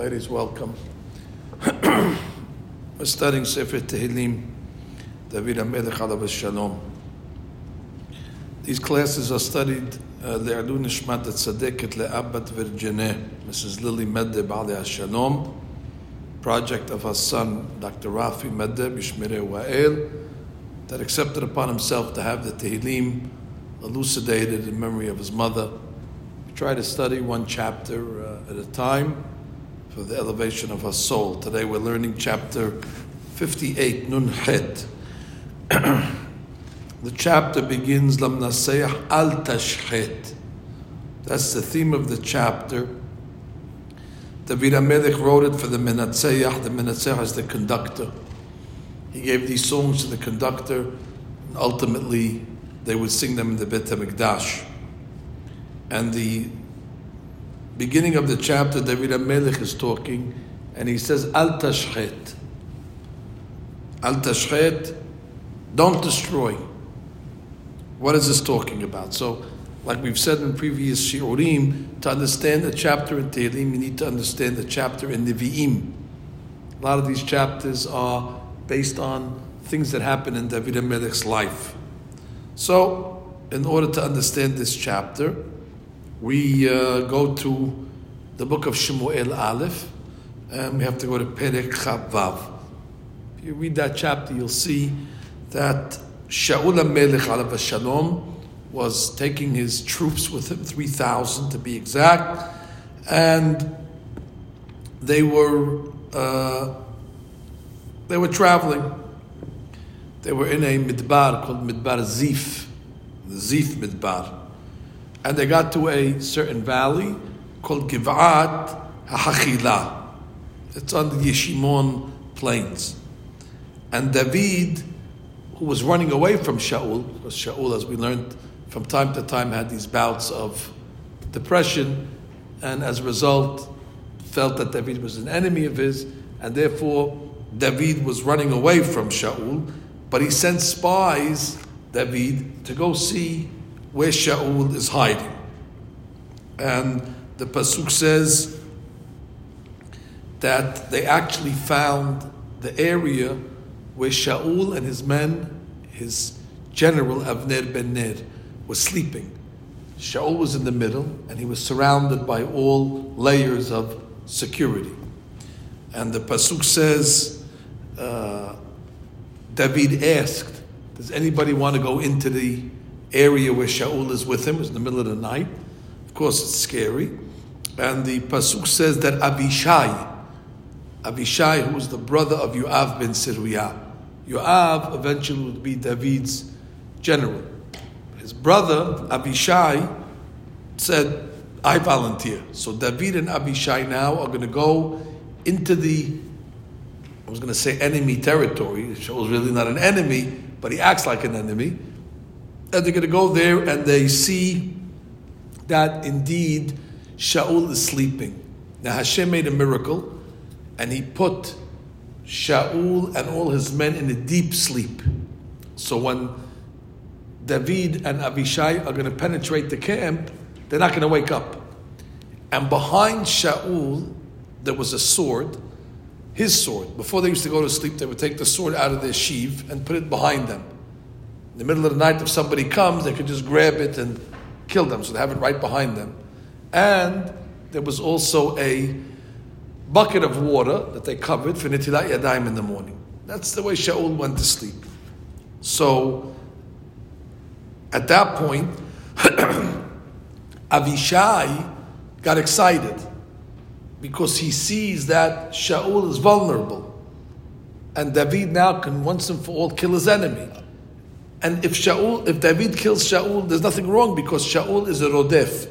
Ladies, welcome. We're studying Sefer Tehillim, David HaMelech Alav Shalom. These classes are studied uh, Le'alu Nishmat HaTzadeket Le'abat Virgineh, Mrs. Lily Medde Aleh Shalom, project of her son, Dr. Rafi Medde Yishmireh Wa'el, that accepted upon himself to have the Tehillim elucidated in memory of his mother. We try to study one chapter uh, at a time for the elevation of our soul. Today we're learning chapter 58, Nun Het. the chapter begins, Lam Nasayah Al Tashchet. That's the theme of the chapter. David HaMelech wrote it for the Menatzeyah. The Menatzeyah is the conductor. He gave these songs to the conductor, and ultimately they would sing them in the Bet HaMikdash. And the beginning of the chapter, David HaMelech is talking, and he says, Al tashchet. Al tashchet, don't destroy. What is this talking about? So, like we've said in previous shiurim, to understand the chapter in Tehillim, you need to understand the chapter in Nevi'im. A lot of these chapters are based on things that happen in David HaMelech's life. So, in order to understand this chapter, we uh, go to the book of Shemuel Aleph, and we have to go to Perek Vav. If you read that chapter, you'll see that Shaul HaMelech Alav Shalom was taking his troops with him, 3,000 to be exact, and they were uh, they were traveling. They were in a midbar called Midbar Zif, the Zif Midbar and they got to a certain valley called Givat HaHachila. It's on the Yeshimon plains. And David, who was running away from Shaul, because Shaul, as we learned from time to time, had these bouts of depression, and as a result, felt that David was an enemy of his, and therefore David was running away from Shaul, but he sent spies, David, to go see where Shaul is hiding. And the Pasuk says that they actually found the area where Shaul and his men, his general Avner ben Ner, was sleeping. Shaul was in the middle and he was surrounded by all layers of security. And the Pasuk says, uh, David asked, Does anybody want to go into the area where Shaul is with him. It's in the middle of the night. Of course, it's scary. And the pasuk says that Abishai, Abishai, who was the brother of Yoav ben Seruya, Yoav eventually would be David's general. His brother Abishai said, "I volunteer." So David and Abishai now are going to go into the I was going to say enemy territory. Shaul's really not an enemy, but he acts like an enemy and they're going to go there and they see that indeed Shaul is sleeping. Now Hashem made a miracle and he put Shaul and all his men in a deep sleep. So when David and Abishai are going to penetrate the camp, they're not going to wake up. And behind Shaul, there was a sword, his sword. Before they used to go to sleep, they would take the sword out of their sheath and put it behind them the middle of the night, if somebody comes, they could just grab it and kill them. So they have it right behind them. And there was also a bucket of water that they covered for Nitilat Yadayim in the morning. That's the way Shaul went to sleep. So at that point, Avishai got excited because he sees that Shaul is vulnerable. And David now can once and for all kill his enemy. And if Shaul, if David kills Shaul, there's nothing wrong because Shaul is a rodef.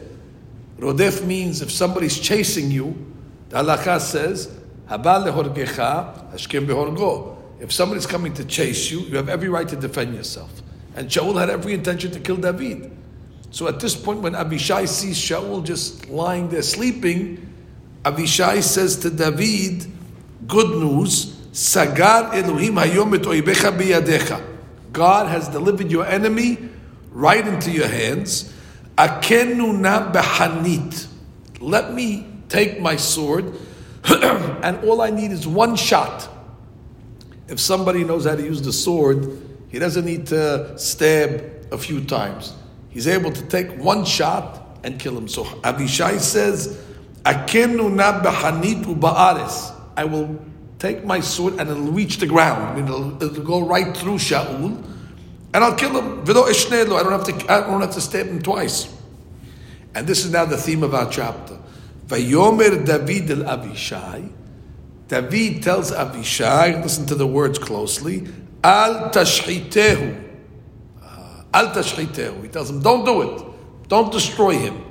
Rodef means if somebody's chasing you, the halakha says, Habal lehorgecha. If somebody's coming to chase you, you have every right to defend yourself. And Shaul had every intention to kill David. So at this point, when Abishai sees Shaul just lying there sleeping, Abishai says to David, Good news, Sagar Elohim hayom et oibecha biyadecha. God has delivered your enemy right into your hands. Akenuna behanit. Let me take my sword and all I need is one shot. If somebody knows how to use the sword, he doesn't need to stab a few times. He's able to take one shot and kill him. So Abishai says, "Akenu na ba'aris." I will take my sword and it'll reach the ground. I mean, it'll, it'll go right through Shaul, and I'll kill him. I don't have to. I don't have to stab him twice. And this is now the theme of our chapter. Vayomer David el Avishai. David tells Avishai, listen to the words closely, Al tashchitehu. Uh, Al tashchitehu. He tells him, don't do it. Don't destroy him.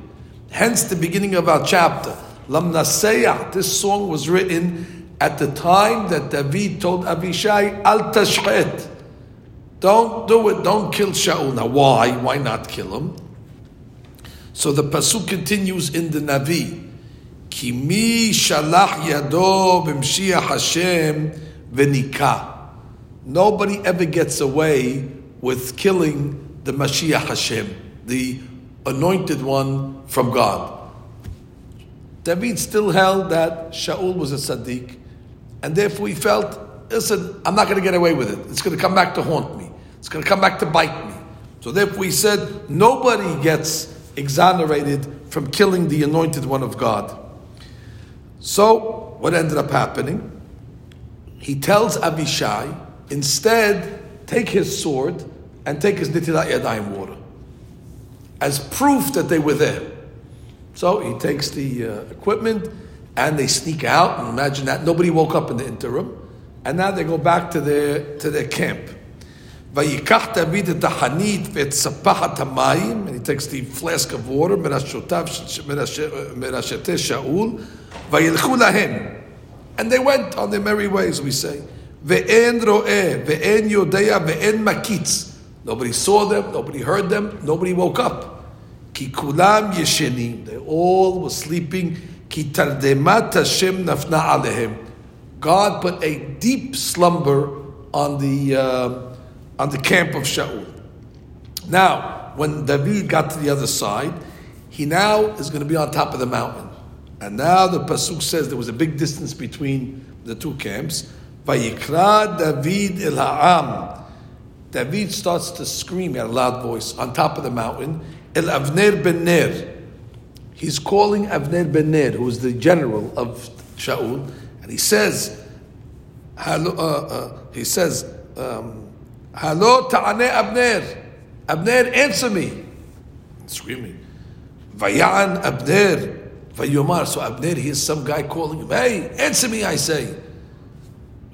Hence the beginning of our chapter. Lam This song was written at the time that David told Avishai, Al tashchit. Don't do it. Don't kill Shaul. Now, why? Why not kill him? So the pasuk continues in the Navi. Kimi shalach yado b'mshiach Hashem v'nika. Nobody ever gets away with killing the Mashiach Hashem, the anointed one from God. David still held that Shaul was a tzaddik, and therefore he felt, listen, I'm not going to get away with it. It's going to come back to haunt me. It's going to come back to bite me. So therefore he said, nobody gets exonerated from killing the anointed one of God. So, what ended up happening? He tells Abishai, instead, take his sword and take his nitilat yadayim water as proof that they were there. So he takes the uh, equipment and they sneak out. And imagine that nobody woke up in the interim, and now they go back to their to their camp. ויקח דוד את החנית ואת ספחת המים, and he takes the flask of water מראשתי שאול, וילכו להם. And they went on their merry ways, we say. ואין רואה, ואין יודע, ואין מקיץ. Nobody saw them, nobody heard them, nobody woke up. כי כולם ישנים. They all were sleeping. Hashem nafna. God put a deep slumber on the uh, on the camp of Shaul. Now, when David got to the other side, he now is going to be on top of the mountain. And now the pasuk says there was a big distance between the two camps. Vayikra David el ha'am. David starts to scream in a loud voice on top of the mountain. El Avner ben Ner. He's calling Avner ben Ner, who is the general of Shaul, and he says, uh, uh, he says, um, Hello, ta'ane Abner. Abner, answer me. Screaming. Vayan Abner. Vayomar. So Abner hears some guy calling him. Hey, answer me, I say.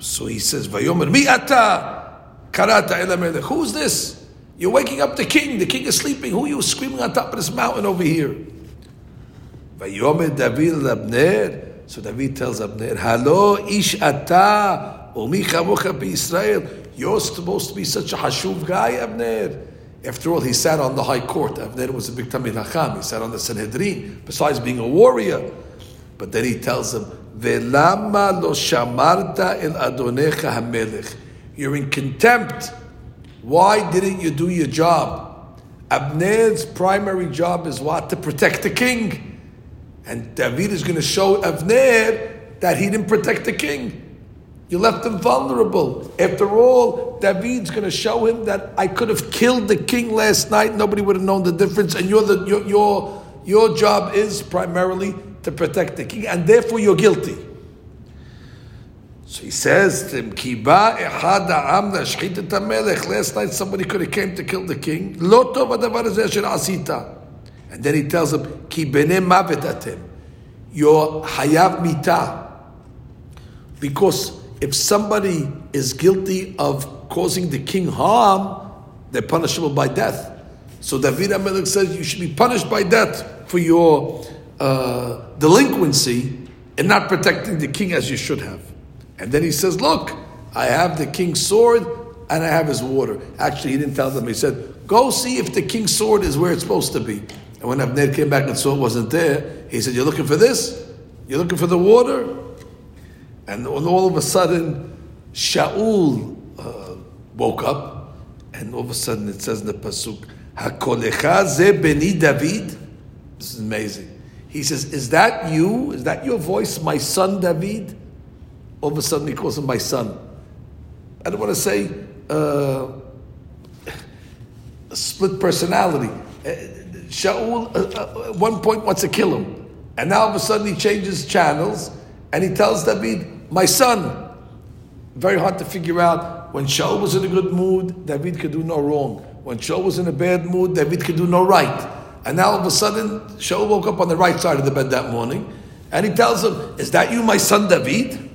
So he says, Vayomer, mi ata karata Who's this? You're waking up the king. The king is sleeping. Who are you screaming on top of this mountain over here? Vayomer David Abner. So David tells Abner, Hello, ish ata, umi chavucha Israel. You're supposed to be such a hashuv guy, Abner. After all, he sat on the high court. Abner was a big Talmid Hacham. He sat on the Sanhedrin, besides being a warrior. But then he tells him, Velama lo shamarta el adonecha hamelech. You're in contempt. Why didn't you do your job? Abner's primary job is what? To protect the king. And David is going to show Abner that he didn't protect the king. You left him vulnerable. After all, David's going to show him that I could have killed the king last night. Nobody would have known the difference. And you're the, your, your, your job is primarily to protect the king, and therefore you're guilty. So he says to him, Kiba. Last night somebody could have came to kill the king. asita. And then he tells him, Ki bene mavet atem. You're hayav mita. Because if somebody is guilty of causing the king harm, they're punishable by death. So David Amelech says you should be punished by death for your uh, delinquency in not protecting the king as you should have. And then he says, Look, I have the king's sword and I have his water. Actually, he didn't tell them. He said, Go see if the king's sword is where it's supposed to be. And when Abner came back and saw it wasn't there, he said, You're looking for this? You're looking for the water? And all of a sudden, Shaul uh, woke up, and all of a sudden it says in the pasuk, "Hakolecha ze beni David." This is amazing. He says, Is that you? Is that your voice, my son David? All of a sudden he calls him my son. I don't want to say uh, split personality. Uh, Shaul, uh, uh, at one point, wants to kill him. And now all of a sudden he changes channels and he tells David, My son. Very hard to figure out. When Shaul was in a good mood, David could do no wrong. When Shaul was in a bad mood, David could do no right. And now all of a sudden, Shaul woke up on the right side of the bed that morning and he tells him, Is that you, my son David?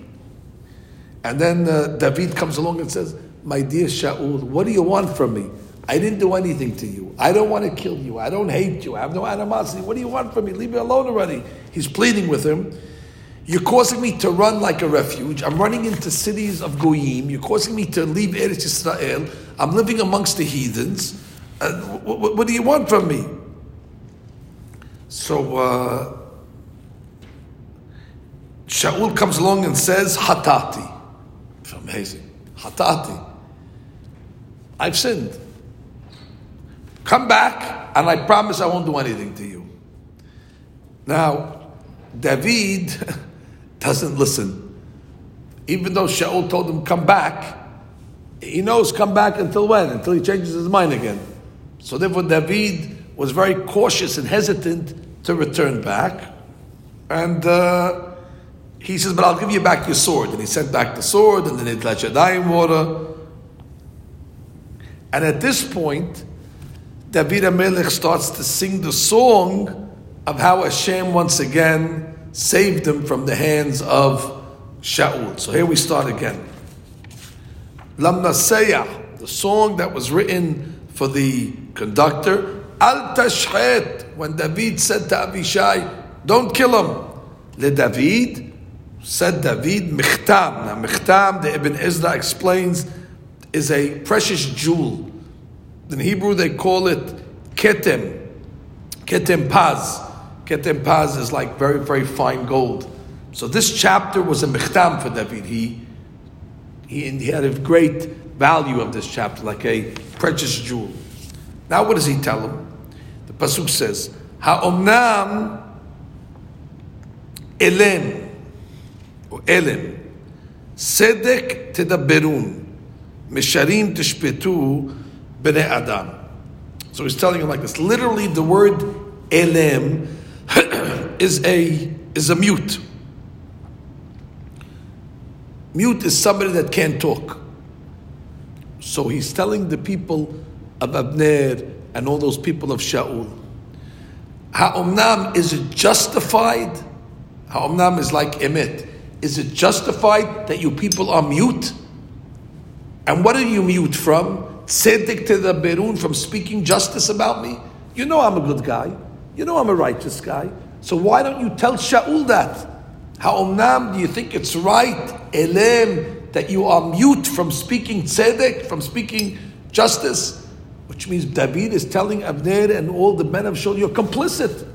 And then uh, David comes along and says, My dear Shaul, what do you want from me? I didn't do anything to you. I don't want to kill you. I don't hate you. I have no animosity. What do you want from me? Leave me alone already. He's pleading with him. You're causing me to run like a refuge. I'm running into cities of Goyim. You're causing me to leave Eretz Israel. I'm living amongst the heathens. Uh, what, what, do you want from me? So uh, Shaul comes along and says, Hatati. It's amazing. Hatati. I've sinned. Come back, and I promise I won't do anything to you. Now, David doesn't listen. Even though Shaul told him, come back, he knows come back until when? Until he changes his mind again. So therefore, David was very cautious and hesitant to return back. And uh, he says, but I'll give you back your sword. And he sent back the sword, and then he let Yadayim water. And at this point, David HaMelech starts to sing the song of how Hashem once again saved him from the hands of Shaul. So here we start again. Lam Naseyah, the song that was written for the conductor, Al Tashchet, when David said to Abishai, don't kill him. Le David, said David, Michtam. Now Michtam, the Ibn Ezra explains, is a precious jewel in Hebrew, they call it ketem, ketem paz. Ketem paz is like very, very fine gold. So this chapter was a michtam for David. He, he, he had a great value of this chapter, like a precious jewel. Now, what does he tell him? The pasuk says, "Ha'omnam elem or elem sedek tedaberun, misharim tishpetu." Bnei Adam. So he's telling him like this. Literally, the word elem is a is a mute. Mute is somebody that can't talk. So he's telling the people of Abner and all those people of Shaul, Ha'omnam, is it justified? Ha'omnam is like emet. Is it justified that you people are mute? And what are you mute from? Tzedek tedaberun from speaking justice about me? You know I'm a good guy. You know I'm a righteous guy. So why don't you tell Shaul that? How Ha'omnam, do you think it's right, elem, that you are mute from speaking tzedek, from speaking justice? Which means David is telling Abner and all the men of Shaul, you're complicit.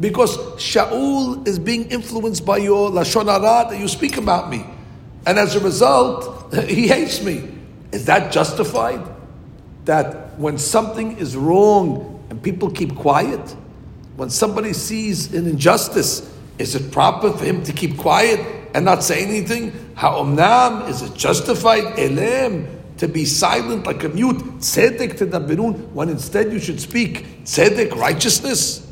Because Shaul is being influenced by your Lashon Hara that you speak about me. And as a result, he hates me. Is that justified? That when something is wrong and people keep quiet, when somebody sees an injustice, is it proper for him to keep quiet and not say anything? How Ha'omnam, is it justified? Elem, to be silent like a mute. Tzedek tedabirun, when instead you should speak. Tzedek, righteousness.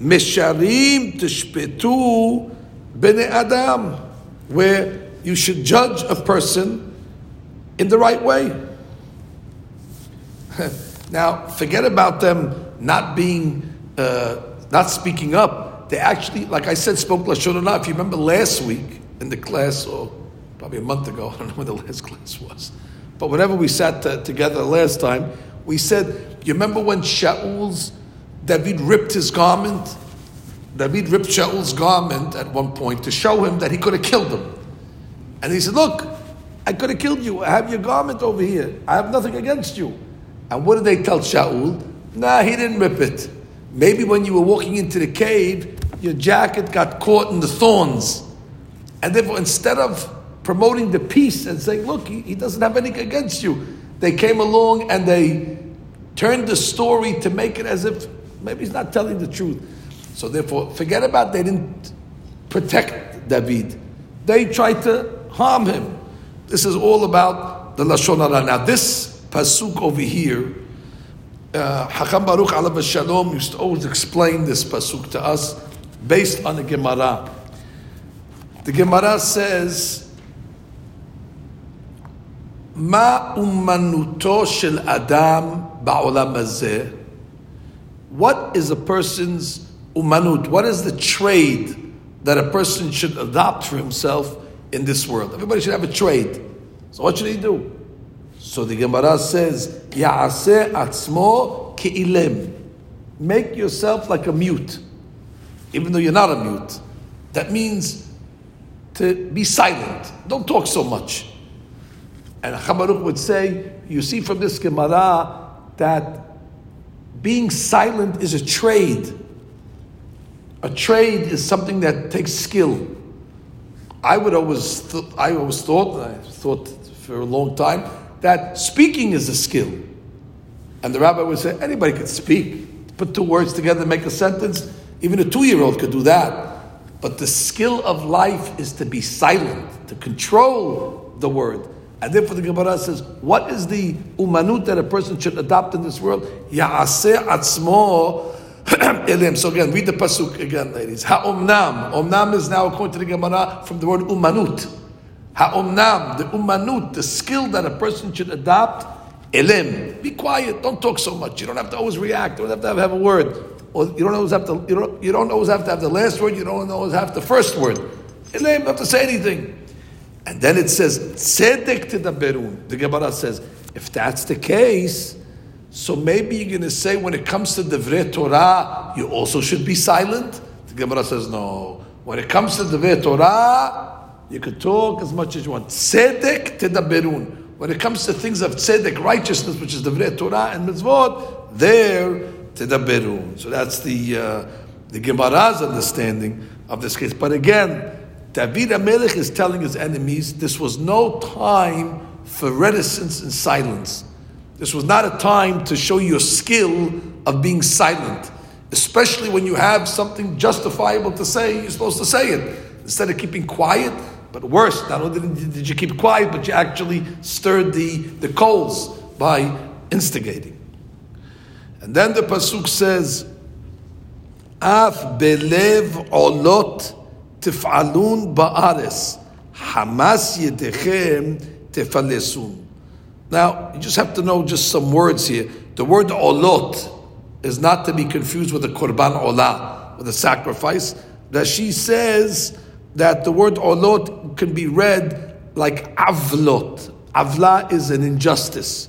Mesharim tishpetu bene adam, where you should judge a person in the right way. now, forget about them not being, uh, not speaking up. They actually, like I said, spoke Lashon. If you remember last week in the class, or probably a month ago, I don't know when the last class was, but whenever we sat uh, together last time, we said, you remember when Shaul's, David ripped his garment? David ripped Shaul's garment at one point to show him that he could have killed him. And he said, Look, I could have killed you. I have your garment over here. I have nothing against you. And what did they tell Shaul? Nah, he didn't rip it. Maybe when you were walking into the cave, your jacket got caught in the thorns. And therefore, instead of promoting the peace and saying, look, he, he doesn't have anything against you, they came along and they turned the story to make it as if maybe he's not telling the truth. So therefore, forget about they didn't protect David. They tried to harm him. This is all about the Lashon Hara. Now this pasuk over here, Hakam Baruch Alav Shalom used to always explain this pasuk to us based on the Gemara. The Gemara says, Ma umanuto shel adam ba'olam hazeh. What is a person's umanut? What is the trade that a person should adopt for himself in this world? Everybody should have a trade. So what should he do? So the Gemara says, Ya'aseh atzmo ke'ilim. Make yourself like a mute, even though you're not a mute. That means to be silent. Don't talk so much. And Chabaruch would say, you see from this Gemara that being silent is a trade. A trade is something that takes skill. I would always, th- I always thought, I thought for a long time, that speaking is a skill. And the rabbi would say, anybody could speak. Put two words together, make a sentence. Even a two-year-old could do that. But the skill of life is to be silent, to control the word. And therefore the Gemara says, what is the umanut that a person should adopt in this world? Ya'aseh atzmo elim. So again, read the pasuk again, ladies. Ha'omnam. Omnam is now, according to the Gemara, from the word umanut. Ha'omnam, the umanut, the skill that a person should adopt. Elim. Be quiet. Don't talk so much. You don't have to always react. You don't have to have, have a word. Or you don't always have to. You don't, you don't always have to have the last word. You don't always have the first word. Elim. Have to say anything. And then it says, Tzedek tedaberun. The Gemara says, if that's the case, so maybe you're going to say when it comes to the Torah, you also should be silent? The Gemara says, no. When it comes to the Torah, you could talk as much as you want. Tzedek berun. When it comes to things of tzedek, righteousness, which is the Torah and mitzvot, there berun. So that's the, uh, the Gemara's understanding of this case. But again, David HaMelech is telling his enemies this was no time for reticence and silence. This was not a time to show your skill of being silent, especially when you have something justifiable to say, you're supposed to say it. Instead of keeping quiet, but worse, not only did you keep quiet, but you actually stirred the, the coals by instigating. And then the Pasuk says, Af belev olot tef'alun ba'ares, Hamas yedechem tefalesun. Now, you just have to know just some words here. The word olot is not to be confused with the korban olah, with the sacrifice. Rashi says, that the word olot can be read like avlot. Avla is an injustice.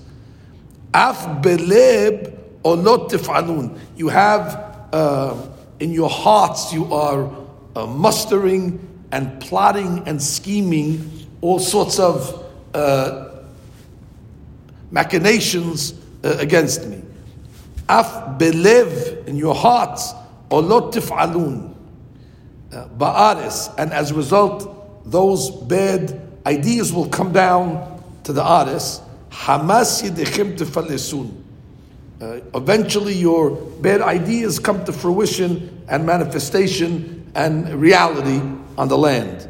Af beleb olot tif'alun. You have uh, in your hearts, you are uh, mustering and plotting and scheming all sorts of uh, machinations uh, against me. Af belev in your hearts, olot tif'alun, ba'aris, and as a result, those bad ideas will come down to the aris. Hamas yedechem tefalesun. Uh, eventually, your bad ideas come to fruition and manifestation and reality on the land.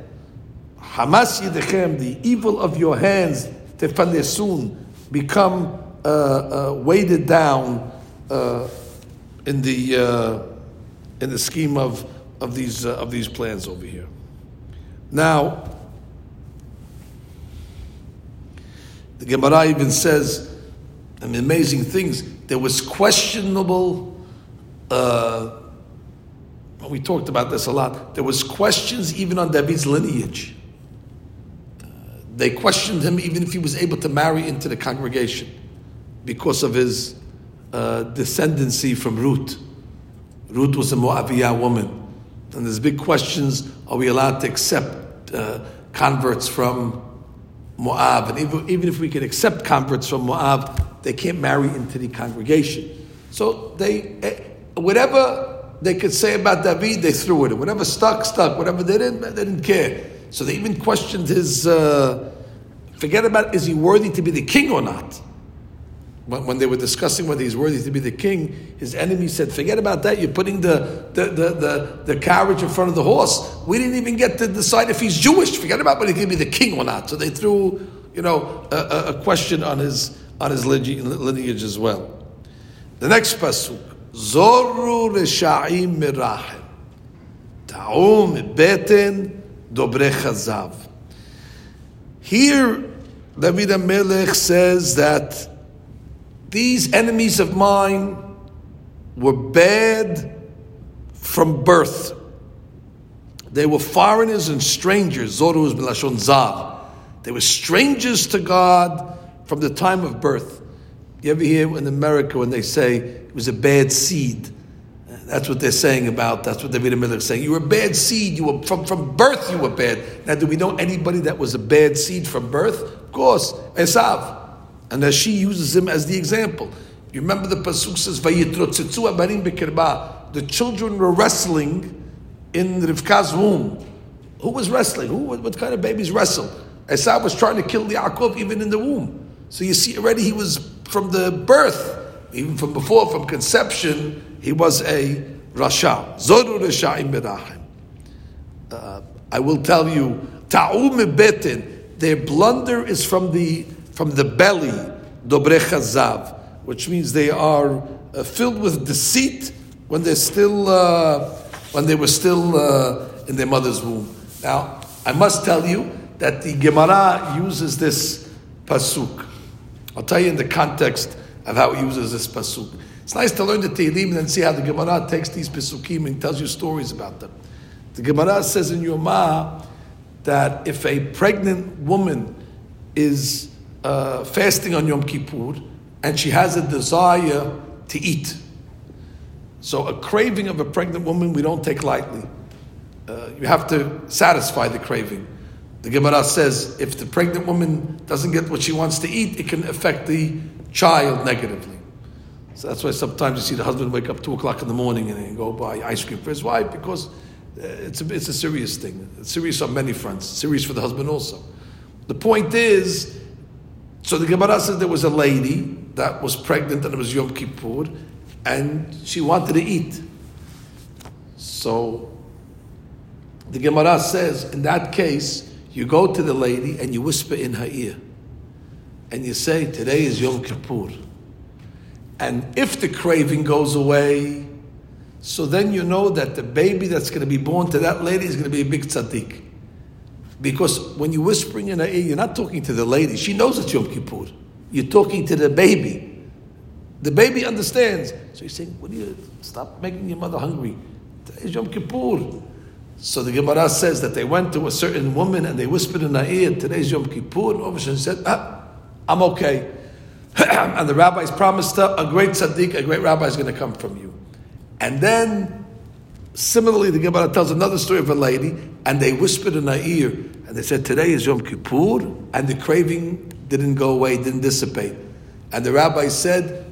Hamas yidechem, the evil of your hands, tefalesun, become uh, uh, weighted down uh, in the uh, in the scheme of of these uh, of these plans over here. Now, the Gemara even says amazing things. There was questionable. Uh, we talked about this a lot. There was questions even on David's lineage. They questioned him even if he was able to marry into the congregation because of his uh, descendancy from Ruth. Ruth was a Moabiyah woman. And there's big questions, are we allowed to accept uh, converts from Moab? And even, even if we can accept converts from Moab, they can't marry into the congregation. So they, eh, whatever they could say about David, they threw it. Whatever stuck, stuck. Whatever they didn't, they didn't care. So they even questioned his. Uh, forget about is he worthy to be the king or not? When, they were discussing whether he's worthy to be the king, his enemy said, Forget about that. You're putting the, the, the, the, the carriage in front of the horse. We didn't even get to decide if he's Jewish. Forget about whether he can be the king or not. So they threw, you know, a, a question on his, on his lineage as well. The next pasuk, Zoru Resha'im Mirachem, Ta'um Beten Dobre Chazav. Here, David Melech says that these enemies of mine were bad from birth. They were foreigners and strangers. Zoru is Milashon Zav. They were strangers to God from the time of birth. You ever hear in America when they say it was a bad seed? That's what they're saying about. That's what David Melech is saying. You were a bad seed. You were from, from birth. You were bad. Now, do we know anybody that was a bad seed from birth? Of course, Esav. And Rashi uses him as the example. You remember the pasuk says. The children were wrestling in Rivka's womb. Who was wrestling? Who? What kind of babies wrestle? Esau was trying to kill the Yaakov even in the womb. So you see, already he was from the birth, even from before, from conception, he was a rasha. Zoru rasha'im berachem. Uh, I will tell you, ta'um betin. Their blunder is from the from the belly, dobre chazav, which means they are uh, filled with deceit when they're still uh, when they were still uh, in their mother's womb. Now, I must tell you that the Gemara uses this pasuk. I'll tell you in the context of how it uses this pasuk. It's nice to learn the Tehillim and then see how the Gemara takes these pasukim and tells you stories about them. The Gemara says in Yoma that if a pregnant woman is uh, fasting on Yom Kippur and she has a desire to eat. So, a craving of a pregnant woman we don't take lightly. Uh, you have to satisfy the craving. The Gemara says if the pregnant woman doesn't get what she wants to eat, it can affect the child negatively. So that's why sometimes you see the husband wake up two o'clock in the morning and go buy ice cream for his wife because uh, it's a, it's a serious thing. It's serious on many fronts. Serious for the husband also. The point is so the Gemara says there was a lady that was pregnant and it was Yom Kippur, and she wanted to eat. So the Gemara says, in that case, you go to the lady and you whisper in her ear, and you say, "Today is Yom Kippur." And if the craving goes away, so then you know that the baby that's going to be born to that lady is going to be a big tzaddik. Because when you're whispering in her ear, you're not talking to the lady. She knows it's Yom Kippur. You're talking to the baby. The baby understands. So you're saying, What do you stop making your mother hungry? Today's Yom Kippur. So the Gemara says that they went to a certain woman and they whispered in her ear, Today's Yom Kippur. And over she said, ah, I'm okay. and the rabbis promised her, a great tzaddik, a great rabbi is going to come from you. And then Similarly, the Gemara tells another story of a lady, and they whispered in her ear, and they said, Today is Yom Kippur, and the craving didn't go away, didn't dissipate. And the rabbi said,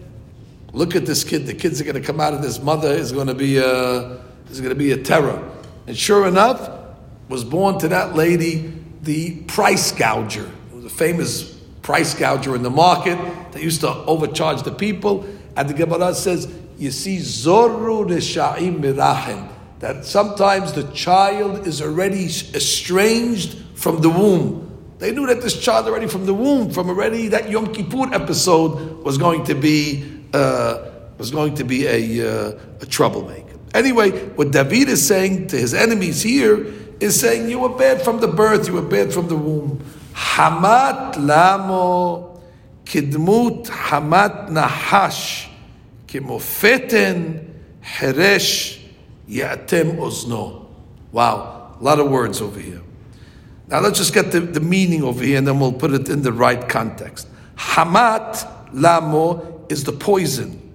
Look at this kid, the kids are going to come out of this mother is going to be a, is going to be a terror. And sure enough, was born to that lady the price gouger. It was a famous price gouger in the market that used to overcharge the people. And the Gemara says, you see, Zoru Resha'im Mirachem that sometimes the child is already estranged from the womb. They knew that this child already from the womb, from already that Yom Kippur episode was going to be uh, was going to be a, uh, a troublemaker. Anyway, what David is saying to his enemies here is saying you were bad from the birth, you were bad from the womb. Hamat lamo kidmut hamat nahash kimofeten heresh Yatem ozno. Wow, a lot of words over here. Now let's just get the, the meaning over here and then we'll put it in the right context. Hamat lamo is the poison.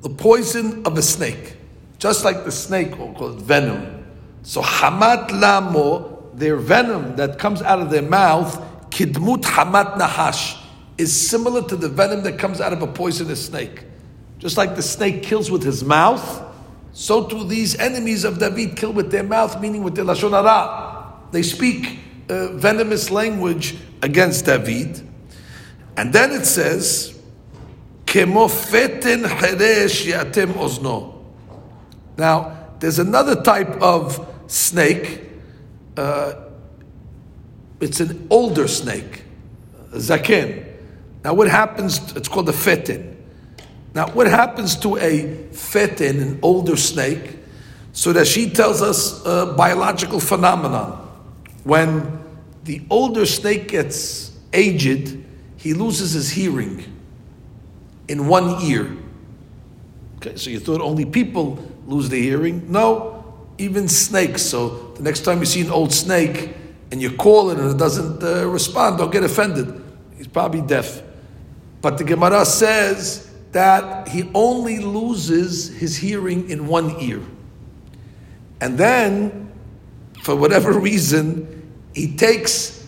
The poison of a snake. Just like the snake, we'll call it venom. So hamat lamo, their venom that comes out of their mouth, kidmut hamat nahash, is similar to the venom that comes out of a poisonous snake. Just like the snake kills with his mouth, so too these enemies of David kill with their mouth, meaning with their lashon hara. They speak uh, venomous language against David, and then it says, "Kemo feten yatem ozno." Now, there's another type of snake. Uh, it's an older snake, uh, zaken. Now, what happens? It's called a feten. Now, what happens to a fetin, an older snake? So Rashi tells us a biological phenomenon. When the older snake gets aged, he loses his hearing in one ear. Okay, so you thought only people lose their hearing? No, even snakes. So the next time you see an old snake and you call it and it doesn't uh, respond, don't get offended. He's probably deaf. But the Gemara says that he only loses his hearing in one ear. And then, for whatever reason, he takes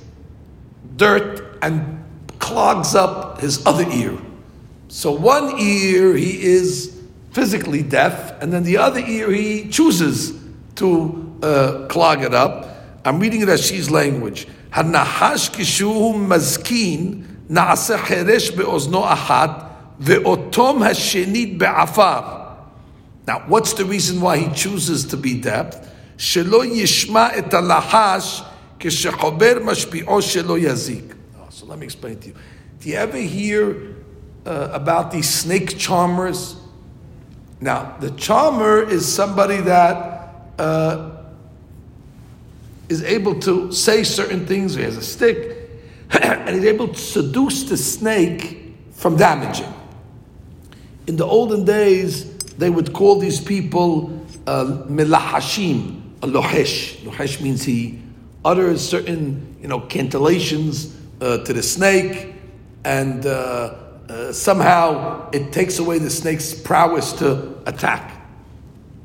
dirt and clogs up his other ear. So one ear he is physically deaf, and then the other ear he chooses to uh, clog it up. I'm reading it Rashi's language. Hanahash kishuhum mazkin na'aseh be'ozno ahat Ve'otom hashenit be'afar. Now, what's the reason why he chooses to be deaf? Shelo yishma et alahash כשחובר משפיעו שלא יזיק. So let me explain to you. Do you ever hear uh, about these snake charmers? Now, the charmer is somebody that uh, is able to say certain things. He has a stick, and he's able to seduce the snake from damaging. In the olden days, they would call these people uh, milahashim, a lohesh. Lohesh means he utters certain, you know, cantillations uh, to the snake, and uh, uh, somehow it takes away the snake's prowess to attack.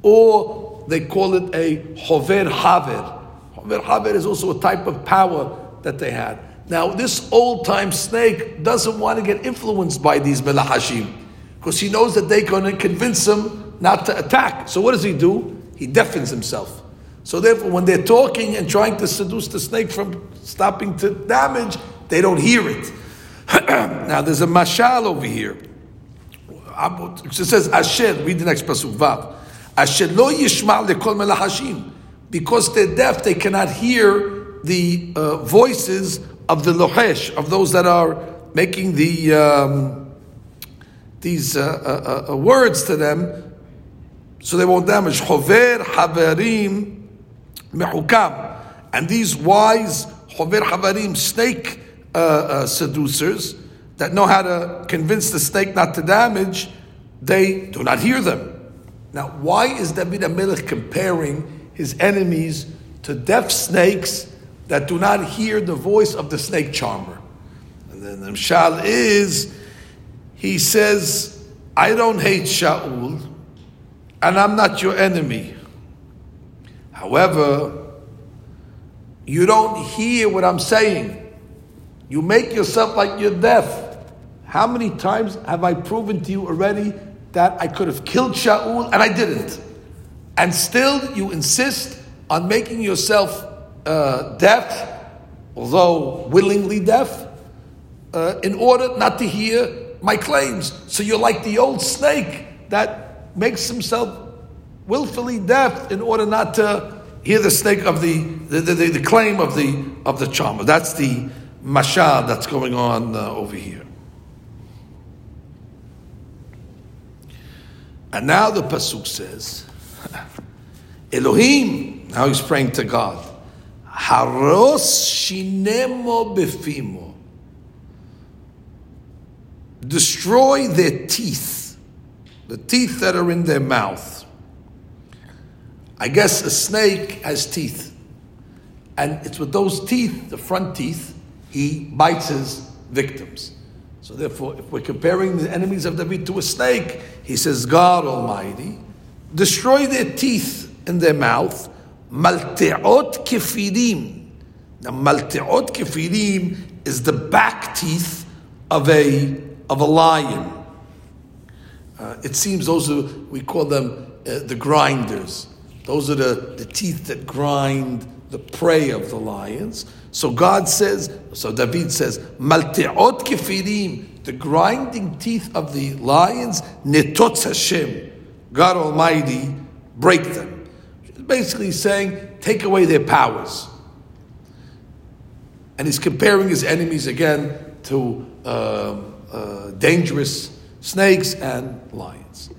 Or they call it a hover haver. Hover haver is also a type of power that they had. Now, this old time snake doesn't want to get influenced by these milahashim because he knows that they're going to convince him not to attack. So what does he do? He deafens himself. So therefore, when they're talking and trying to seduce the snake from stopping to damage, they don't hear it. now there's a mashal over here. It says Asher. Read the next pasuk Vav. Asher lo yishma lekol melahashim. Because they're deaf, they cannot hear the uh, voices of the lohesh of those that are making the. Um, these uh, uh, uh, words to them so they won't damage. Chover haverim mehukam. And these wise chover haverim, snake uh, uh, seducers that know how to convince the snake not to damage, they do not hear them. Now, why is David HaMelech comparing his enemies to deaf snakes that do not hear the voice of the snake charmer? And then the Mshal is he says, I don't hate Shaul, and I'm not your enemy. However, you don't hear what I'm saying. You make yourself like you're deaf. How many times have I proven to you already that I could have killed Shaul and I didn't? And still you insist on making yourself uh, deaf, although willingly deaf, uh, in order not to hear my claims. So you're like the old snake that makes himself willfully deaf in order not to hear the snake of the the, the, the, claim of the of the charmer. That's the mashal that's going on uh, over here. And now the pasuk says, Elohim. Now he's praying to God. Haros shinemo befimo destroy their teeth, the teeth that are in their mouth. I guess a snake has teeth. And it's with those teeth, the front teeth, he bites his victims. So therefore, if we're comparing the enemies of David to a snake, he says, God Almighty, destroy their teeth in their mouth, malteot kefirim. Now, malteot kefirim is the back teeth of a of a lion. Uh, it seems those are, we call them uh, the grinders. Those are the, the teeth that grind the prey of the lions. So God says, so David says, Malteot kefirim, the grinding teeth of the lions, netotz Hashem, God Almighty, break them. Basically saying, take away their powers. And he's comparing his enemies again to uh, uh, dangerous snakes and lions.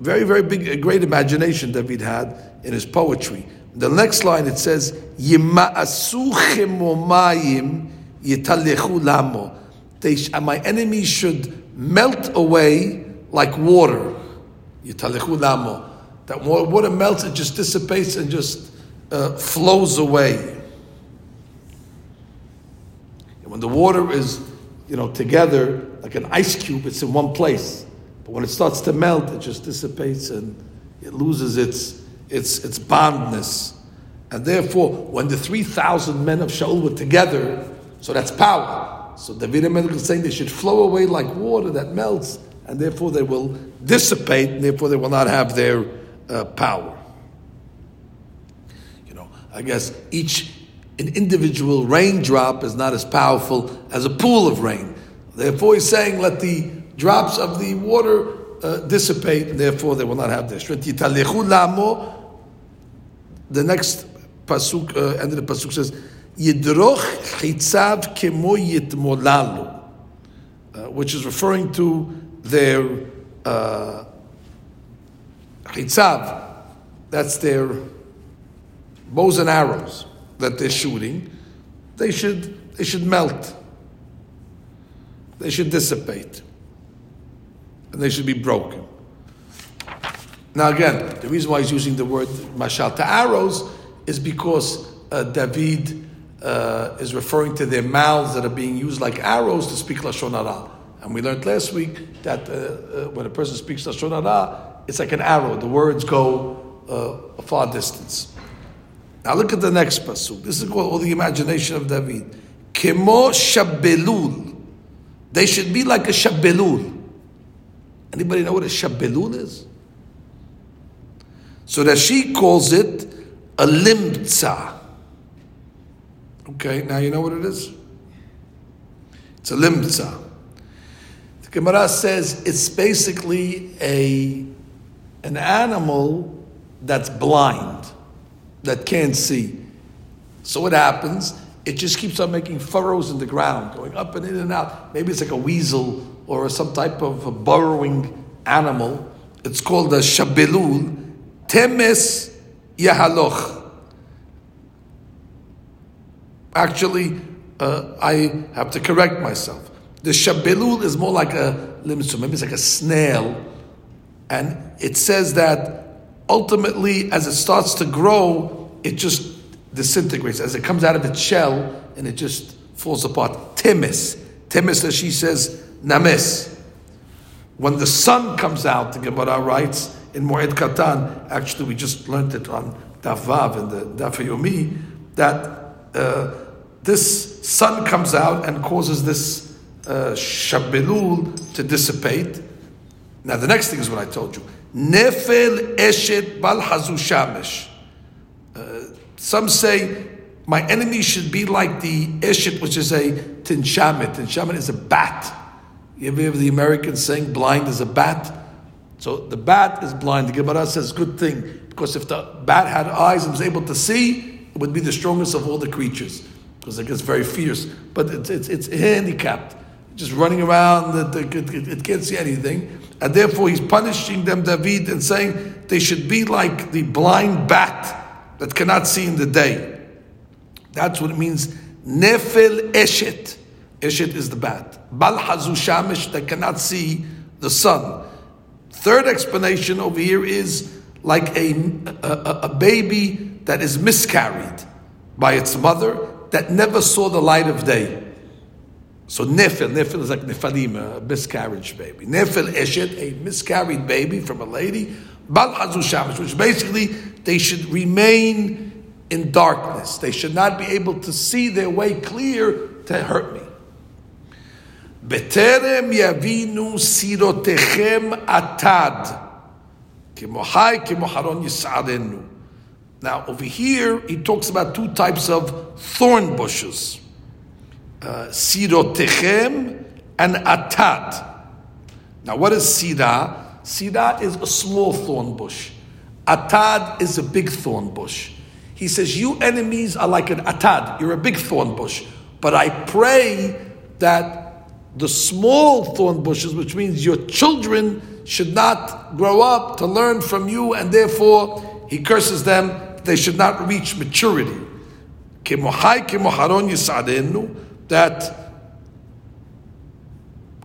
Very, very big, great imagination David had in his poetry. The next line it says, "Yima'asu chemomayim yitalechu lamo." My enemies should melt away like water. That water melts, it just dissipates and just uh, flows away. And when the water is, you know, together like an ice cube, it's in one place. But when it starts to melt, it just dissipates and it loses its its, its bondness. And therefore, when the 3,000 men of Shaul were together, so that's power. So David Melech is saying they should flow away like water that melts, and therefore they will dissipate, and therefore they will not have their uh, power. You know, I guess each an individual raindrop is not as powerful as a pool of rain. Therefore, he's saying, let the drops of the water uh, dissipate, and therefore they will not have strength. The next pasuk, uh, end of the pasuk says, "Yidroch chitzav kemo yitmolalu," uh, which is referring to their uh, chitzav. That's their bows and arrows that they're shooting. They should they should melt. They should dissipate and they should be broken. Now, again, the reason why he's using the word mashal to arrows is because uh, David uh, is referring to their mouths that are being used like arrows to speak lashon hara. And we learned last week that uh, uh when a person speaks lashon hara, it's like an arrow. The words go uh, a far distance. Now look at the next pasuk. This is called all the imagination of David. Kemo shabelul. They should be like a shabelul. Anybody know what a shabelul is? So that she calls it a limtza. Okay, now you know what it is? It's a limtza. The Gemara says it's basically a an animal that's blind, that can't see. So what happens? It just keeps on making furrows in the ground, going up and in and out. Maybe it's like a weasel or some type of a burrowing animal. It's called a shabelul. Temes yahaloch. Actually, uh, I have to correct myself. The shabelul is more like a limsum, maybe it's like a snail. And it says that ultimately, as it starts to grow, it just disintegrates. As it comes out of its shell, and it just falls apart. Temes. Temes, as she says, names. When the sun comes out, the Gemara writes in Moed Katan, actually we just learned it on Daf and the Daf Yomi, that uh, this sun comes out and causes this uh, Shabelul to dissipate. Now the next thing is what I told you. Nefel Eshet Bal Hazu uh, Some say my enemy should be like the Eshet, which is a Tinshamet. Tinshamet is a bat. You ever hear the Americans saying blind is a bat? So the bat is blind. The Gemara says good thing because if the bat had eyes and was able to see, it would be the strongest of all the creatures because it gets very fierce. But it's, it's, it's handicapped, just running around. It, can't see anything, and therefore he's punishing them, David, and saying they should be like the blind bat that cannot see in the day. That's what it means. Nefil eshet. Eshet is the bat. Bal hazu shamish that cannot see the sun. Third explanation over here is like a, a, a baby that is miscarried by its mother that never saw the light of day. So nefil, nefil is like nefalim, a miscarriage baby. Nefil eshet, a miscarried baby from a lady. Bal hazu shamish, which basically they should remain in darkness. They should not be able to see their way clear to hurt me. בטרם יבינו סירותיכם עתד, כמו חי, כמו חרון יסערנו. Now, over here, he talks about two types of thorn bushes uh, sirotechem and atad. Now, what is sira? Sira is a small thorn bush. Atad is a big thorn bush. He says, You enemies are like an atad. You're a big thorn bush. But I pray that the small thorn bushes, which means your children, should not grow up to learn from you, and therefore he curses them, they should not reach maturity. That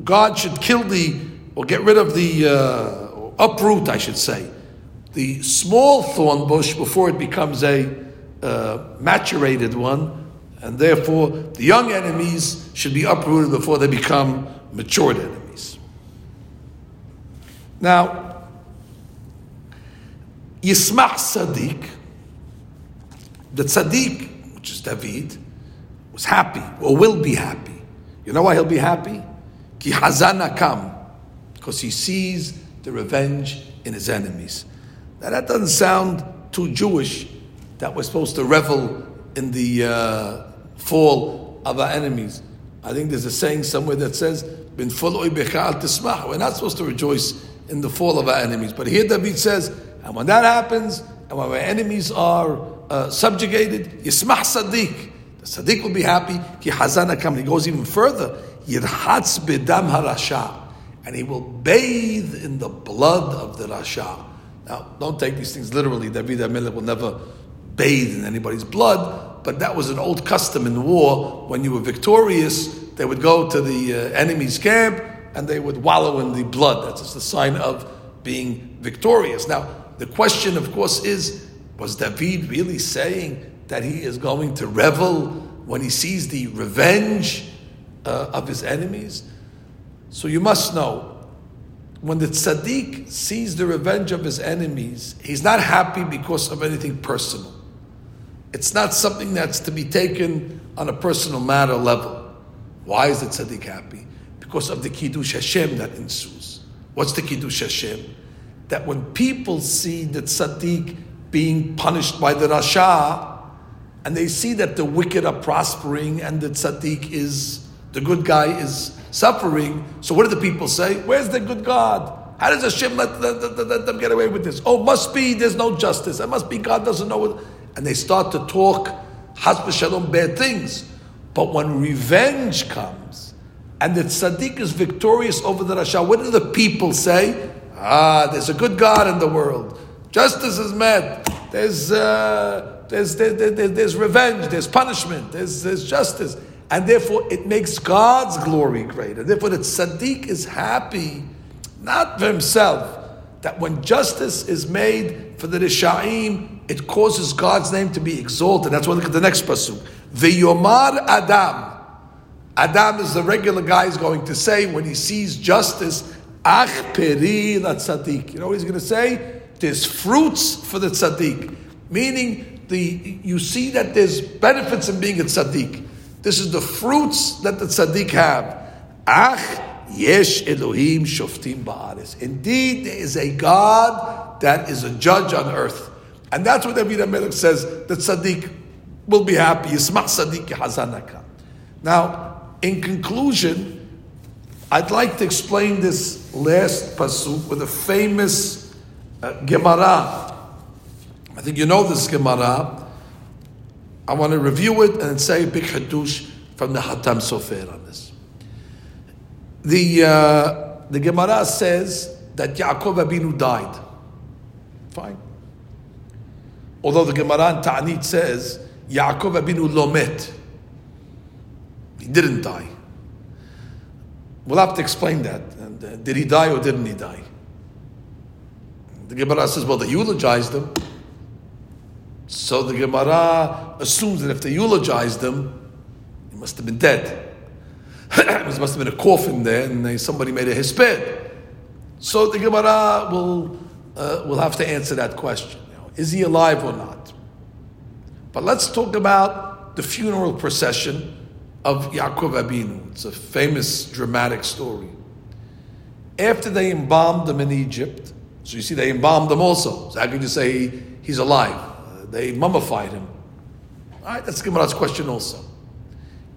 God should kill the, or get rid of the, uh, uproot, I should say, the small thorn bush before it becomes a uh, maturated one, and therefore the young enemies should be uprooted before they become matured enemies. Now, Yismach Sadiq, the Tzaddik, which is David, was happy or will be happy. You know why he'll be happy? Ki hazana kam, because he sees the revenge in his enemies. Now that doesn't sound too Jewish that we're supposed to revel in the uh, fall of our enemies. I think there's a saying somewhere that says, "Bin tismach." We're not supposed to rejoice in the fall of our enemies, but here David says, and when that happens, and when our enemies are uh, subjugated, yismach sadiq. The sadiq will be happy. Ki hazana kam. He goes even further. Yirhatz bedam harasha, and he will bathe in the blood of the rasha. Now, don't take these things literally. David HaMelech will never bathe in anybody's blood, but that was an old custom in war. When you were victorious, they would go to the uh, enemy's camp and they would wallow in the blood. That's a sign of being victorious. Now, the question, of course, is was David really saying that he is going to revel when he sees the revenge uh, of his enemies? So you must know when the tzaddik sees the revenge of his enemies, he's not happy because of anything personal. It's not something that's to be taken on a personal matter level. Why is the tzaddik happy? Because of the kiddush Hashem that ensues. What's the kiddush Hashem? That when people see the tzaddik being punished by the rasha, and they see that the wicked are prospering and the tzaddik is the good guy is suffering. So what do the people say? Where's the good God? How does Hashem let, let, let, them get away with this? Oh, must be there's no justice. It must be God doesn't know. And they start to talk has shalom bad things. But when revenge comes and the tzaddik is victorious over the rasha, what do the people say? Ah, there's a good God in the world. Justice is met. There's, uh, there's, there, there, there's revenge. There's punishment. There's, there's justice and therefore it makes God's glory greater. Therefore, the tzaddik is happy, not for himself, that when justice is made for the Rishaim, it causes God's name to be exalted. That's why look at the next pasuk. The Yomar Adam. Adam is the regular guy is going to say when he sees justice, Ach peri la tzaddik. You know what he's going to say? There's fruits for the tzaddik. Meaning, the, you see that there's benefits in being a tzaddik. This is the fruits that the tzaddik have. Ach, yesh Elohim shoftim ba'aris. Indeed, there is a God that is a judge on earth. And that's what David HaMelech says, the tzaddik will be happy. Yismach tzaddik hazanaka. Now, in conclusion, I'd like to explain this last pasuk with a famous uh, Gemara. I think you know this Gemara. I want to review it and say a big hadush from the Hatam Sofer on this. The, uh, the Gemara says that Yaakov Abinu died. Fine. Although the Gemara in Ta'anit says Yaakov Abinu lomet. He didn't die. We'll have to explain that. And, uh, did he die or didn't he die? The Gemara says, well, they eulogized him. So the Gemara assumes that if they eulogized him, he must have been dead. there must have been a coffin there, and they, somebody made a hisped. So the Gemara will uh, will have to answer that question: you know, Is he alive or not? But let's talk about the funeral procession of Yaakov Abinu. It's a famous, dramatic story. After they embalmed him in Egypt, so you see they embalmed him also. So how can you say he, he's alive? they mummified him. All right, that's Gemara's question also.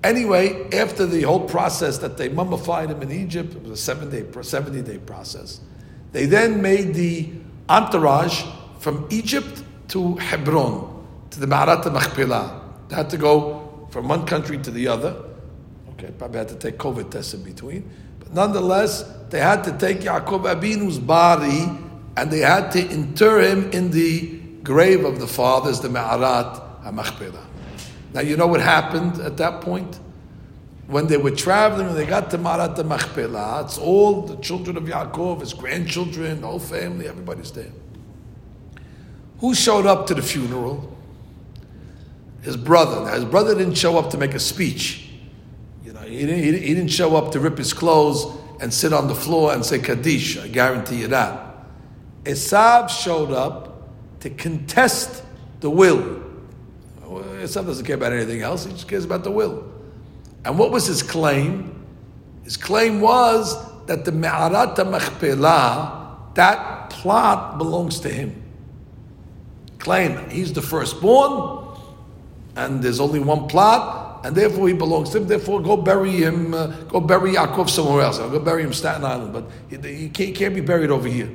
Anyway, after the whole process that they mummified him in Egypt, it was a seven day, 70 day process, they then made the entourage from Egypt to Hebron, to the Ma'arat Machpelah. They had to go from one country to the other. Okay, probably had to take COVID tests in between. But nonetheless, they had to take Yaakov Abinu's body and they had to inter him in the grave of the fathers, the Ma'arat HaMachpelah. Now, you know what happened at that point? When they were traveling and they got to Ma'arat HaMachpelah, it's all the children of Yaakov, his grandchildren, the whole family, everybody's there. Who showed up to the funeral? His brother. Now, his brother didn't show up to make a speech. You know, he didn't, he didn't show up to rip his clothes and sit on the floor and say Kaddish. I guarantee you that. Esav showed up to contest the will. Esav doesn't care about anything else, he just cares about the will. And what was his claim? His claim was that the Me'arat Machpelah, that plot belongs to him. Claim he's the firstborn, and there's only one plot, and therefore he belongs to him. Therefore, go bury him, uh, go bury Yaakov somewhere else. I'll go bury him Staten Island, but he, he, can't, he can't be buried over here.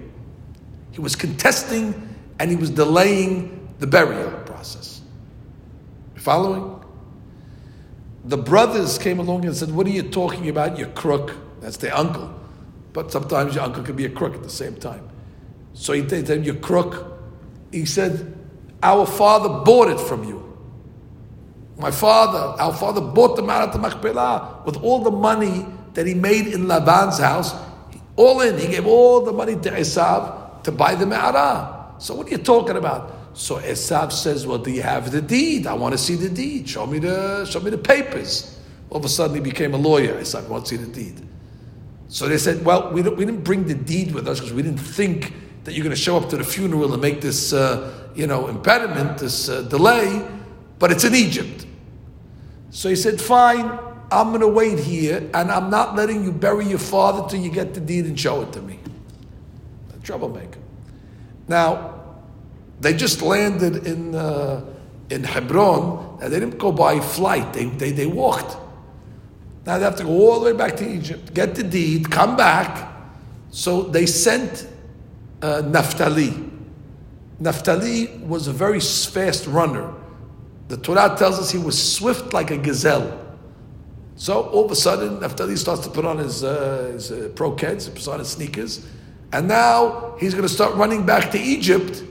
He was contesting and he was delaying the burial process. You following? The brothers came along and said, What are you talking about, you crook? That's their uncle. But sometimes your uncle can be a crook at the same time. So he them, You crook. He said, Our father bought it from you. My father, our father bought the Marat Machpelah with all the money that he made in Laban's house. All in. He gave all the money to Esav to buy the me'ara. So what are you talking about? So Esav says, "Well, do you have the deed? I want to see the deed. Show me the show me the papers." All of a sudden, he became a lawyer. Esav wants to see the deed. So they said, "Well, we, we didn't bring the deed with us because we didn't think that you're going to show up to the funeral and make this, uh, you know, impediment, this uh, delay. But it's in Egypt." So he said, "Fine, I'm going to wait here, and I'm not letting you bury your father till you get the deed and show it to me." Troublemaker. Now, they just landed in, uh, in Hebron, and they didn't go by flight, they, they, they walked. Now they have to go all the way back to Egypt, get the deed, come back. So they sent uh, Naphtali. Naphtali was a very fast runner. The Torah tells us he was swift like a gazelle. So all of a sudden, Naphtali starts to put on his, uh, his uh, pro keds, he puts on his sneakers, and now he's going to start running back to Egypt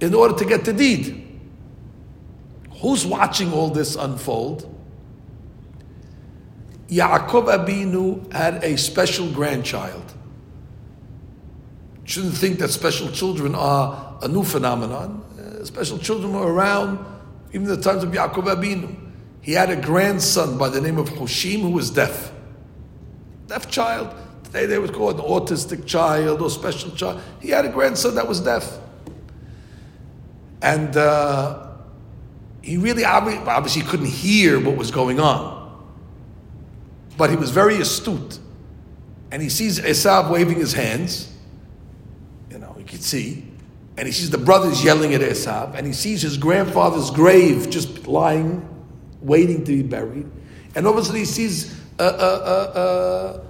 in order to get the deed. Who's watching all this unfold? Yaakov Abinu had a special grandchild. Shouldn't think that special children are a new phenomenon. Uh, special children were around even the times of Yaakov Abinu. He had a grandson by the name of Hushim who was deaf. Deaf child. Today they would call it an autistic child or special child. He had a grandson that was deaf. And uh, he really obviously couldn't hear what was going on. But he was very astute. And he sees Esav waving his hands. You know, he could see. And he sees the brothers yelling at Esav. And he sees his grandfather's grave just lying, waiting to be buried. And obviously he sees uh, uh,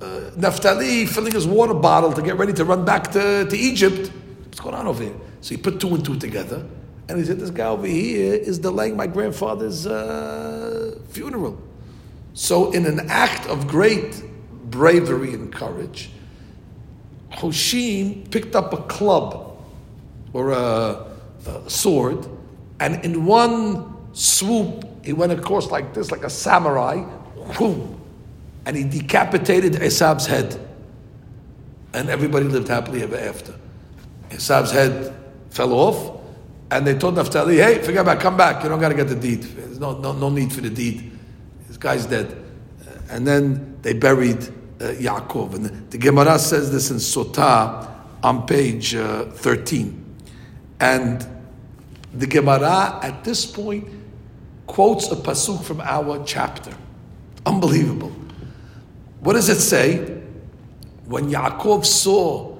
uh, Naphtali filling his water bottle to get ready to run back to, to Egypt. What's going on over here? So he put two and two together, and he said, This guy over here is delaying my grandfather's uh, funeral. So, in an act of great bravery and courage, Hushim picked up a club or a, a sword, and in one swoop, he went across like this, like a samurai, whoom, and he decapitated Esav's head. And everybody lived happily ever after. Esav's head fell off, and they told Naphtali, hey, forget about it, come back, you don't got to get the deed. There's no, no, no need for the deed. This guy's dead. And then they buried uh, Yaakov. And the, the Gemara says this in Sotah on page uh, 13. And the Gemara at this point quotes a pasuk from our chapter. Unbelievable. What does it say? When Yaakov saw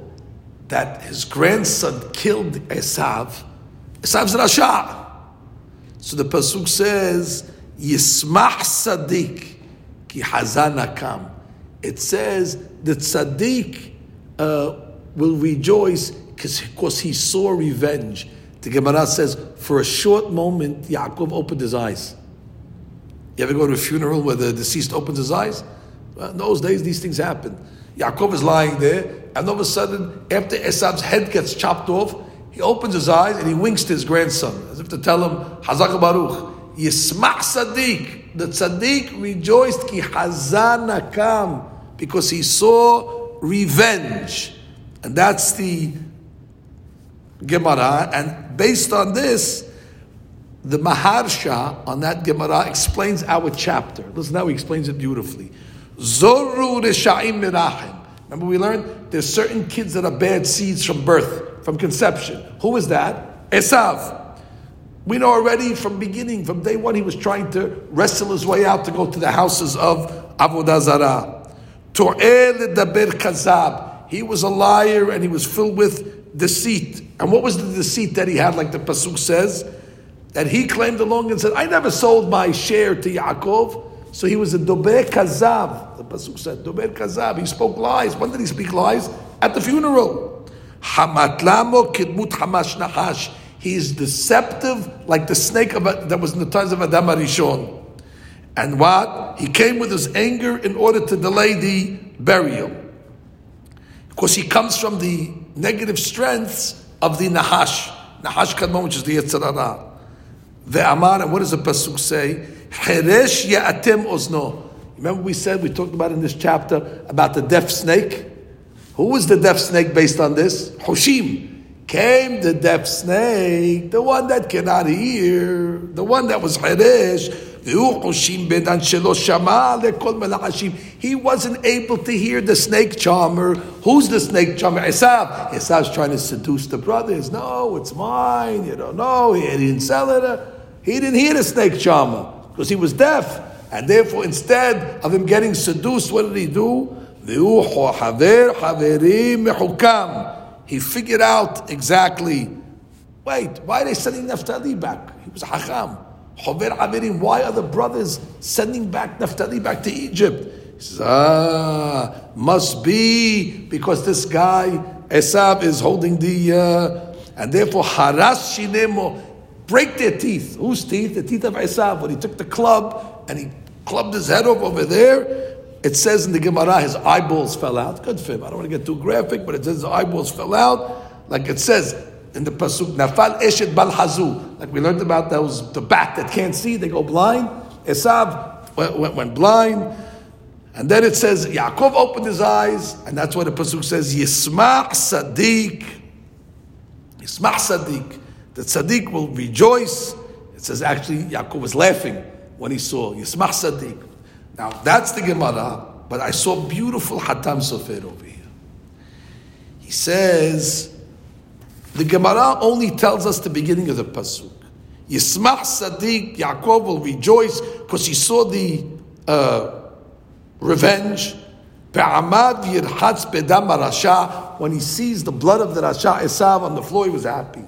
that his grandson killed Esav, Esav's Rasha. So the Pasuk says, Yismach Sadiq ki hazana kam. It says that Sadiq uh, will rejoice because he saw revenge. The Gemara says, for a short moment, Yaakov opened his eyes. You ever go to a funeral where the deceased opens his eyes? Well, in those days, these things happen. Yaakov is lying there, and all of a sudden, after Esav's head gets chopped off, he opens his eyes and he winks to his grandson, as if to tell him, Hazak Baruch, Yismach Sadiq, the Sadiq rejoiced, ki hazan kam, because he saw revenge. And that's the Gemara, and based on this, the Maharsha on that Gemara explains our chapter. Listen how he explains it beautifully. Zoru Risha'im Mirachim. Remember we learned there's certain kids that are bad seeds from birth, from conception. Who is that? Esav. We know already from beginning, from day one, he was trying to wrestle his way out to go to the houses of Avodah Zarah. Daber kazab. He was a liar and he was filled with deceit. And what was the deceit that he had, like the Pasuk says? That he claimed along and said, I never sold my share to Yaakov. So he was a dober kazav. Pasuk said dober kazav. He spoke lies. When did he speak lies? At the funeral. Hamatlamo kidmut hamash nahash. He is deceptive like the snake of, that was in the times of Adam Arishon. And what? He came with his anger in order to delay the burial. Because he comes from the negative strengths of the Nahash. Nahash Kadmon, which is the Yetzirah. The Amar, and what does the Pasuk say? Cheresh ya'atem ozno. Remember we said, we talked about in this chapter about the deaf snake? Who was the deaf snake based on this? Hoshim. Came the deaf snake, the one that cannot hear, the one that was Cheresh. He wasn't able to hear the snake charmer. Who's the snake charmer? Esav. Esav's trying to seduce the brothers. No, it's mine. You don't know. He didn't sell it. He didn't hear the snake charmer because he was deaf. And therefore, instead of him getting seduced, what did he do? He figured out exactly. Wait, why are they sending Naphtali back? He was a hacham. Why are the brothers sending back Naphtali back to Egypt? He says, ah, must be because this guy Esav is holding the, uh, and therefore haras shinemo break their teeth. Whose teeth? The teeth of Esav. When he took the club and he clubbed his head off over there, it says in the Gemara his eyeballs fell out. Good for him. I don't want to get too graphic, but it says his eyeballs fell out. Like it says in the Pasuk, Nafal Eshet Bal Hazu. Like we learned about those, the bat that can't see, they go blind. Esav went, went, went blind. And then it says, Yaakov opened his eyes, and that's why the Pasuk says, Yismach Sadiq. Yismach Sadiq the tzaddik will rejoice. It says actually Yaakov was laughing when he saw Yismach tzaddik. Now that's the Gemara, but I saw beautiful Hatam Sofer over here. He says the Gemara only tells us the beginning of the pasuk. Yismach tzaddik, Yaakov will rejoice because he saw the uh, revenge. When he sees the blood of the Rasha Esav on the floor, he was happy.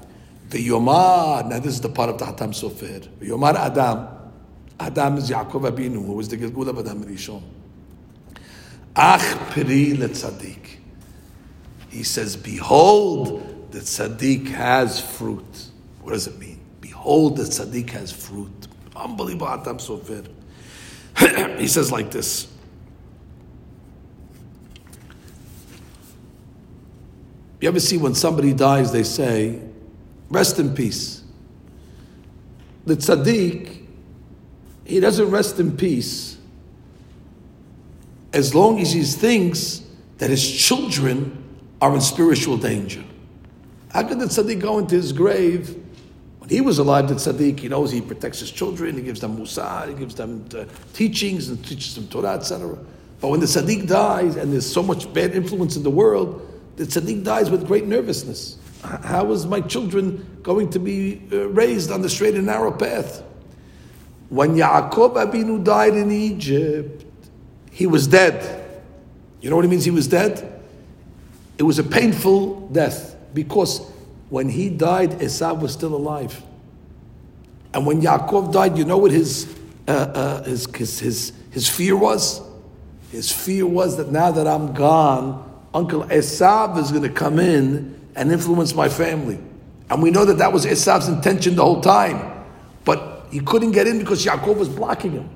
The Yomar, now this is the part of the Hatam Sofer. The Yomar Adam. Adam is Yaakov Abinu, who was the Gilgul of Adam Rishon. Ach Piri Tzaddik. He says, Behold, the Tzaddik has fruit. What does it mean? Behold, the Tzaddik has fruit. Unbelievable Hatam Sofer. he says like this. You ever see when somebody dies, they say, Rest in peace. The tzaddik, he doesn't rest in peace as long as he thinks that his children are in spiritual danger. How could the tzaddik go into his grave? When he was alive, the tzaddik, he knows he protects his children, he gives them musar, he gives them uh, teachings and teaches them Torah, etc. But when the tzaddik dies and there's so much bad influence in the world, the tzaddik dies with great nervousness. How is my children going to be uh, raised on the straight and narrow path? When Yaakov Abinu died in Egypt, he was dead. You know what it means he was dead? It was a painful death because when he died, Esav was still alive. And when Yaakov died, you know what his, uh, uh, his, his, his, his fear was? His fear was that now that I'm gone, Uncle Esav is going to come in and influence my family. And we know that that was Esav's intention the whole time. But he couldn't get in because Yaakov was blocking him.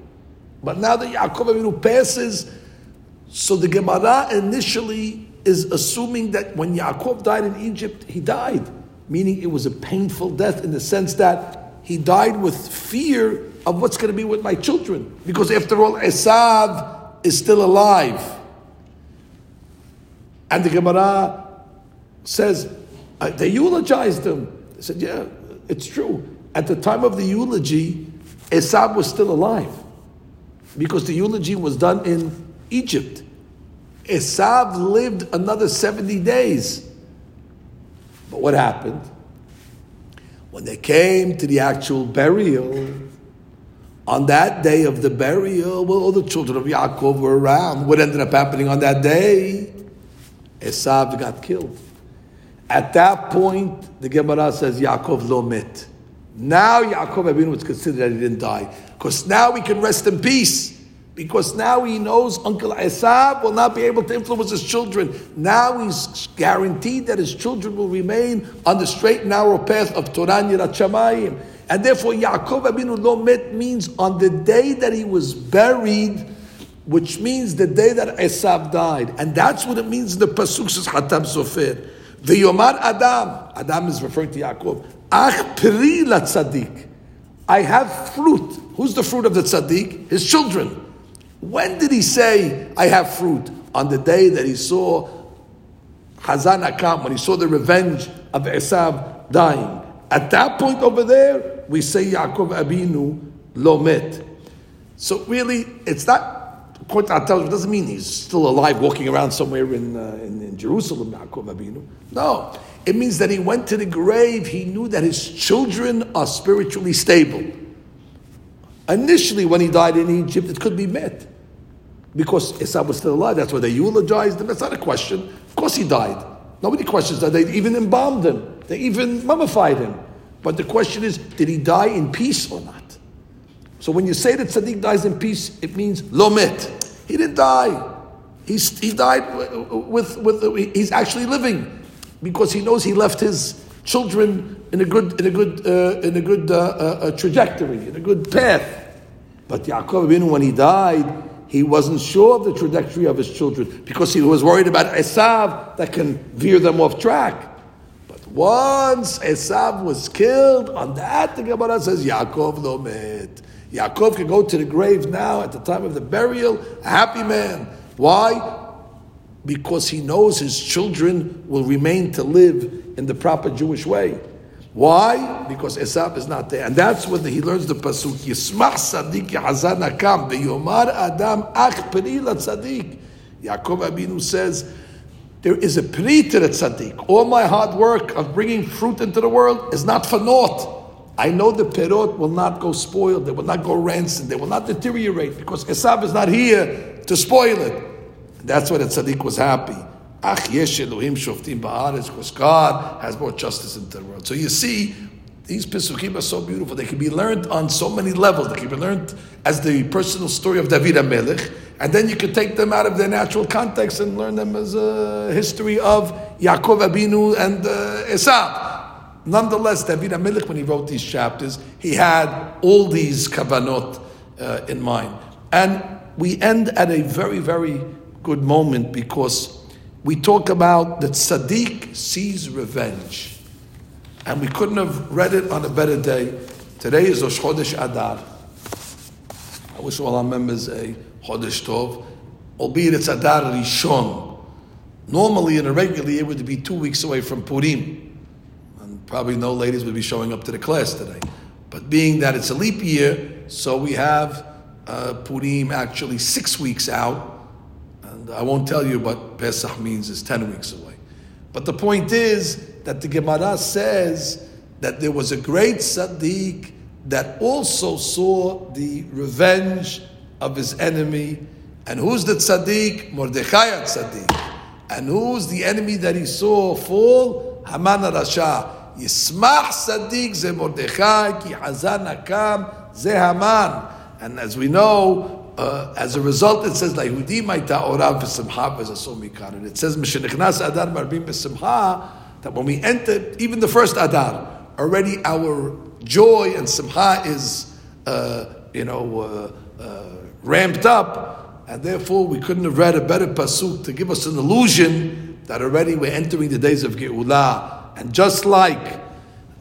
But now that Yaakov Avinu passes, so the Gemara initially is assuming that when Yaakov died in Egypt, he died, meaning it was a painful death in the sense that he died with fear of what's going to be with my children. Because after all, Esav is still alive. And the Gemara says, they eulogized him. They said, yeah, it's true. At the time of the eulogy, Esav was still alive. Because the eulogy was done in Egypt. Esav lived another 70 days. But what happened? When they came to the actual burial, on that day of the burial, well, all the children of Yaakov were around. What ended up happening on that day? Esav got killed. At that point, the Gemara says Yaakov lo met. Now Yaakov Abinu was considered that he didn't die. Because now we can rest in peace. Because now he knows Uncle Esav will not be able to influence his children. Now he's guaranteed that his children will remain on the straight and narrow path of Torah and Shamayim. And therefore, Yaakov Abinu lo met means on the day that he was buried, which means the day that Esav died. And that's what it means in the Pasuk says Hatam Sofer. The Yomar Adam, Adam is referring to Yaakov, Ach Pri la tzaddik. I have fruit. Who's the fruit of the tzaddik? His children. When did he say, I have fruit? On the day that he saw Hazan Akam, when he saw the revenge of Esav dying. At that point over there, we say Yaakov Abinu Lomet. So really, it's not, according to our it doesn't mean he's still alive walking around somewhere in, uh, in, in, Jerusalem, Yaakov Abinu. No. It means that he went to the grave, he knew that his children are spiritually stable. Initially, when he died in Egypt, it could be met because Esau was still alive. That's why they eulogized him. That's not a question. Of course he died. Nobody questions that. They even embalmed him. They even mummified him. But the question is, did he die in peace or not? So when you say that Sadiq dies in peace, it means lomet. He didn't die. He's, he died with, with, he's actually living because he knows he left his children in a good, in a good, uh, in a good uh, uh, trajectory, in a good path. But Yaakov, when he died, he wasn't sure of the trajectory of his children because he was worried about Esav that can veer them off track. But once Esav was killed, on that the Gemara says Yaakov lo met. Yaakov can go to the grave now at the time of the burial, a happy man. Why? Because he knows his children will remain to live in the proper Jewish way. Why? Because Esav is not there. And that's when he learns the Pasuk, Yismach Sadiq Hazan Akam, Adam Ach Peri Tzaddik. Yaakov Abinu says, there is a pri to the. All my hard work of bringing fruit into the world is not for naught. I know the perot will not go spoiled, they will not go rancid, they will not deteriorate because Esav is not here to spoil it. That's why the tzaddik was happy. Ach yesh Elohim shoftim ba'aretz, because God has brought justice into the world. So you see, these Pesukim are so beautiful. They can be learned on so many levels. They can be learned as the personal story of David HaMelech, and then you can take them out of their natural context and learn them as a history of Yaakov Abinu and uh. Nonetheless, David HaMelech, when he wrote these chapters, he had all these kavanot uh, in mind. And we end at a very, very good moment because we talk about that Sadiq sees revenge. And we couldn't have read it on a better day. Today is Rosh Chodesh Adar. I wish all our members a Chodesh Tov, albeit it's Adar Rishon. Normally, in a regular year, it would be two weeks away from Purim. Probably no ladies would be showing up to the class today. But being that it's a leap year, so we have uh, Purim actually six weeks out And I won't tell you what Pesach means is 10 weeks away. But the point is that the Gemara says that there was a great Sadiq that also saw the revenge of his enemy. And who's the Tzaddik? Mordechai Tzaddik. And who's the enemy that he saw fall? Haman Rasha. Yismach Sadiq ze Mordechai ki Hazan Akam ze Haman. And as we know, uh, as a result, it says, "Lahudi ma'ita orav v'simcha v'zasom mikar." And it says, "Mishenichnas adar marbim v'simcha." That when we enter, even the first adar, already our joy and simcha is, uh, you know, uh, uh, ramped up, and therefore we couldn't have read a better pasuk to give us an illusion that already we're entering the days of Geulah. And just like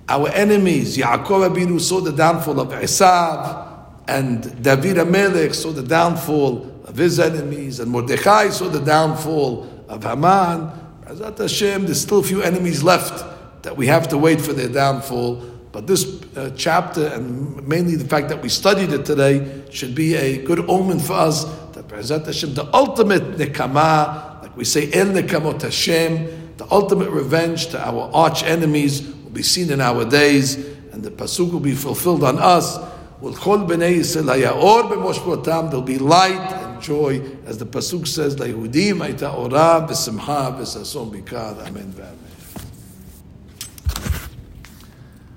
our enemies, Yaakov Abinu saw the downfall of Esav, and David Amelech saw the downfall of his enemies, and Mordechai saw the downfall of Haman. Azat Hashem, there's still a few enemies left that we have to wait for their downfall. But this uh, chapter, and mainly the fact that we studied it today, should be a good omen for us that Azat Hashem, the ultimate nekama, like we say, El nekamot Hashem, the ultimate revenge to our arch enemies will be seen in our days, and the pasuk will be fulfilled on us. There'll be light and joy, as the pasuk says, "Lehudim ayta bikad." Amen.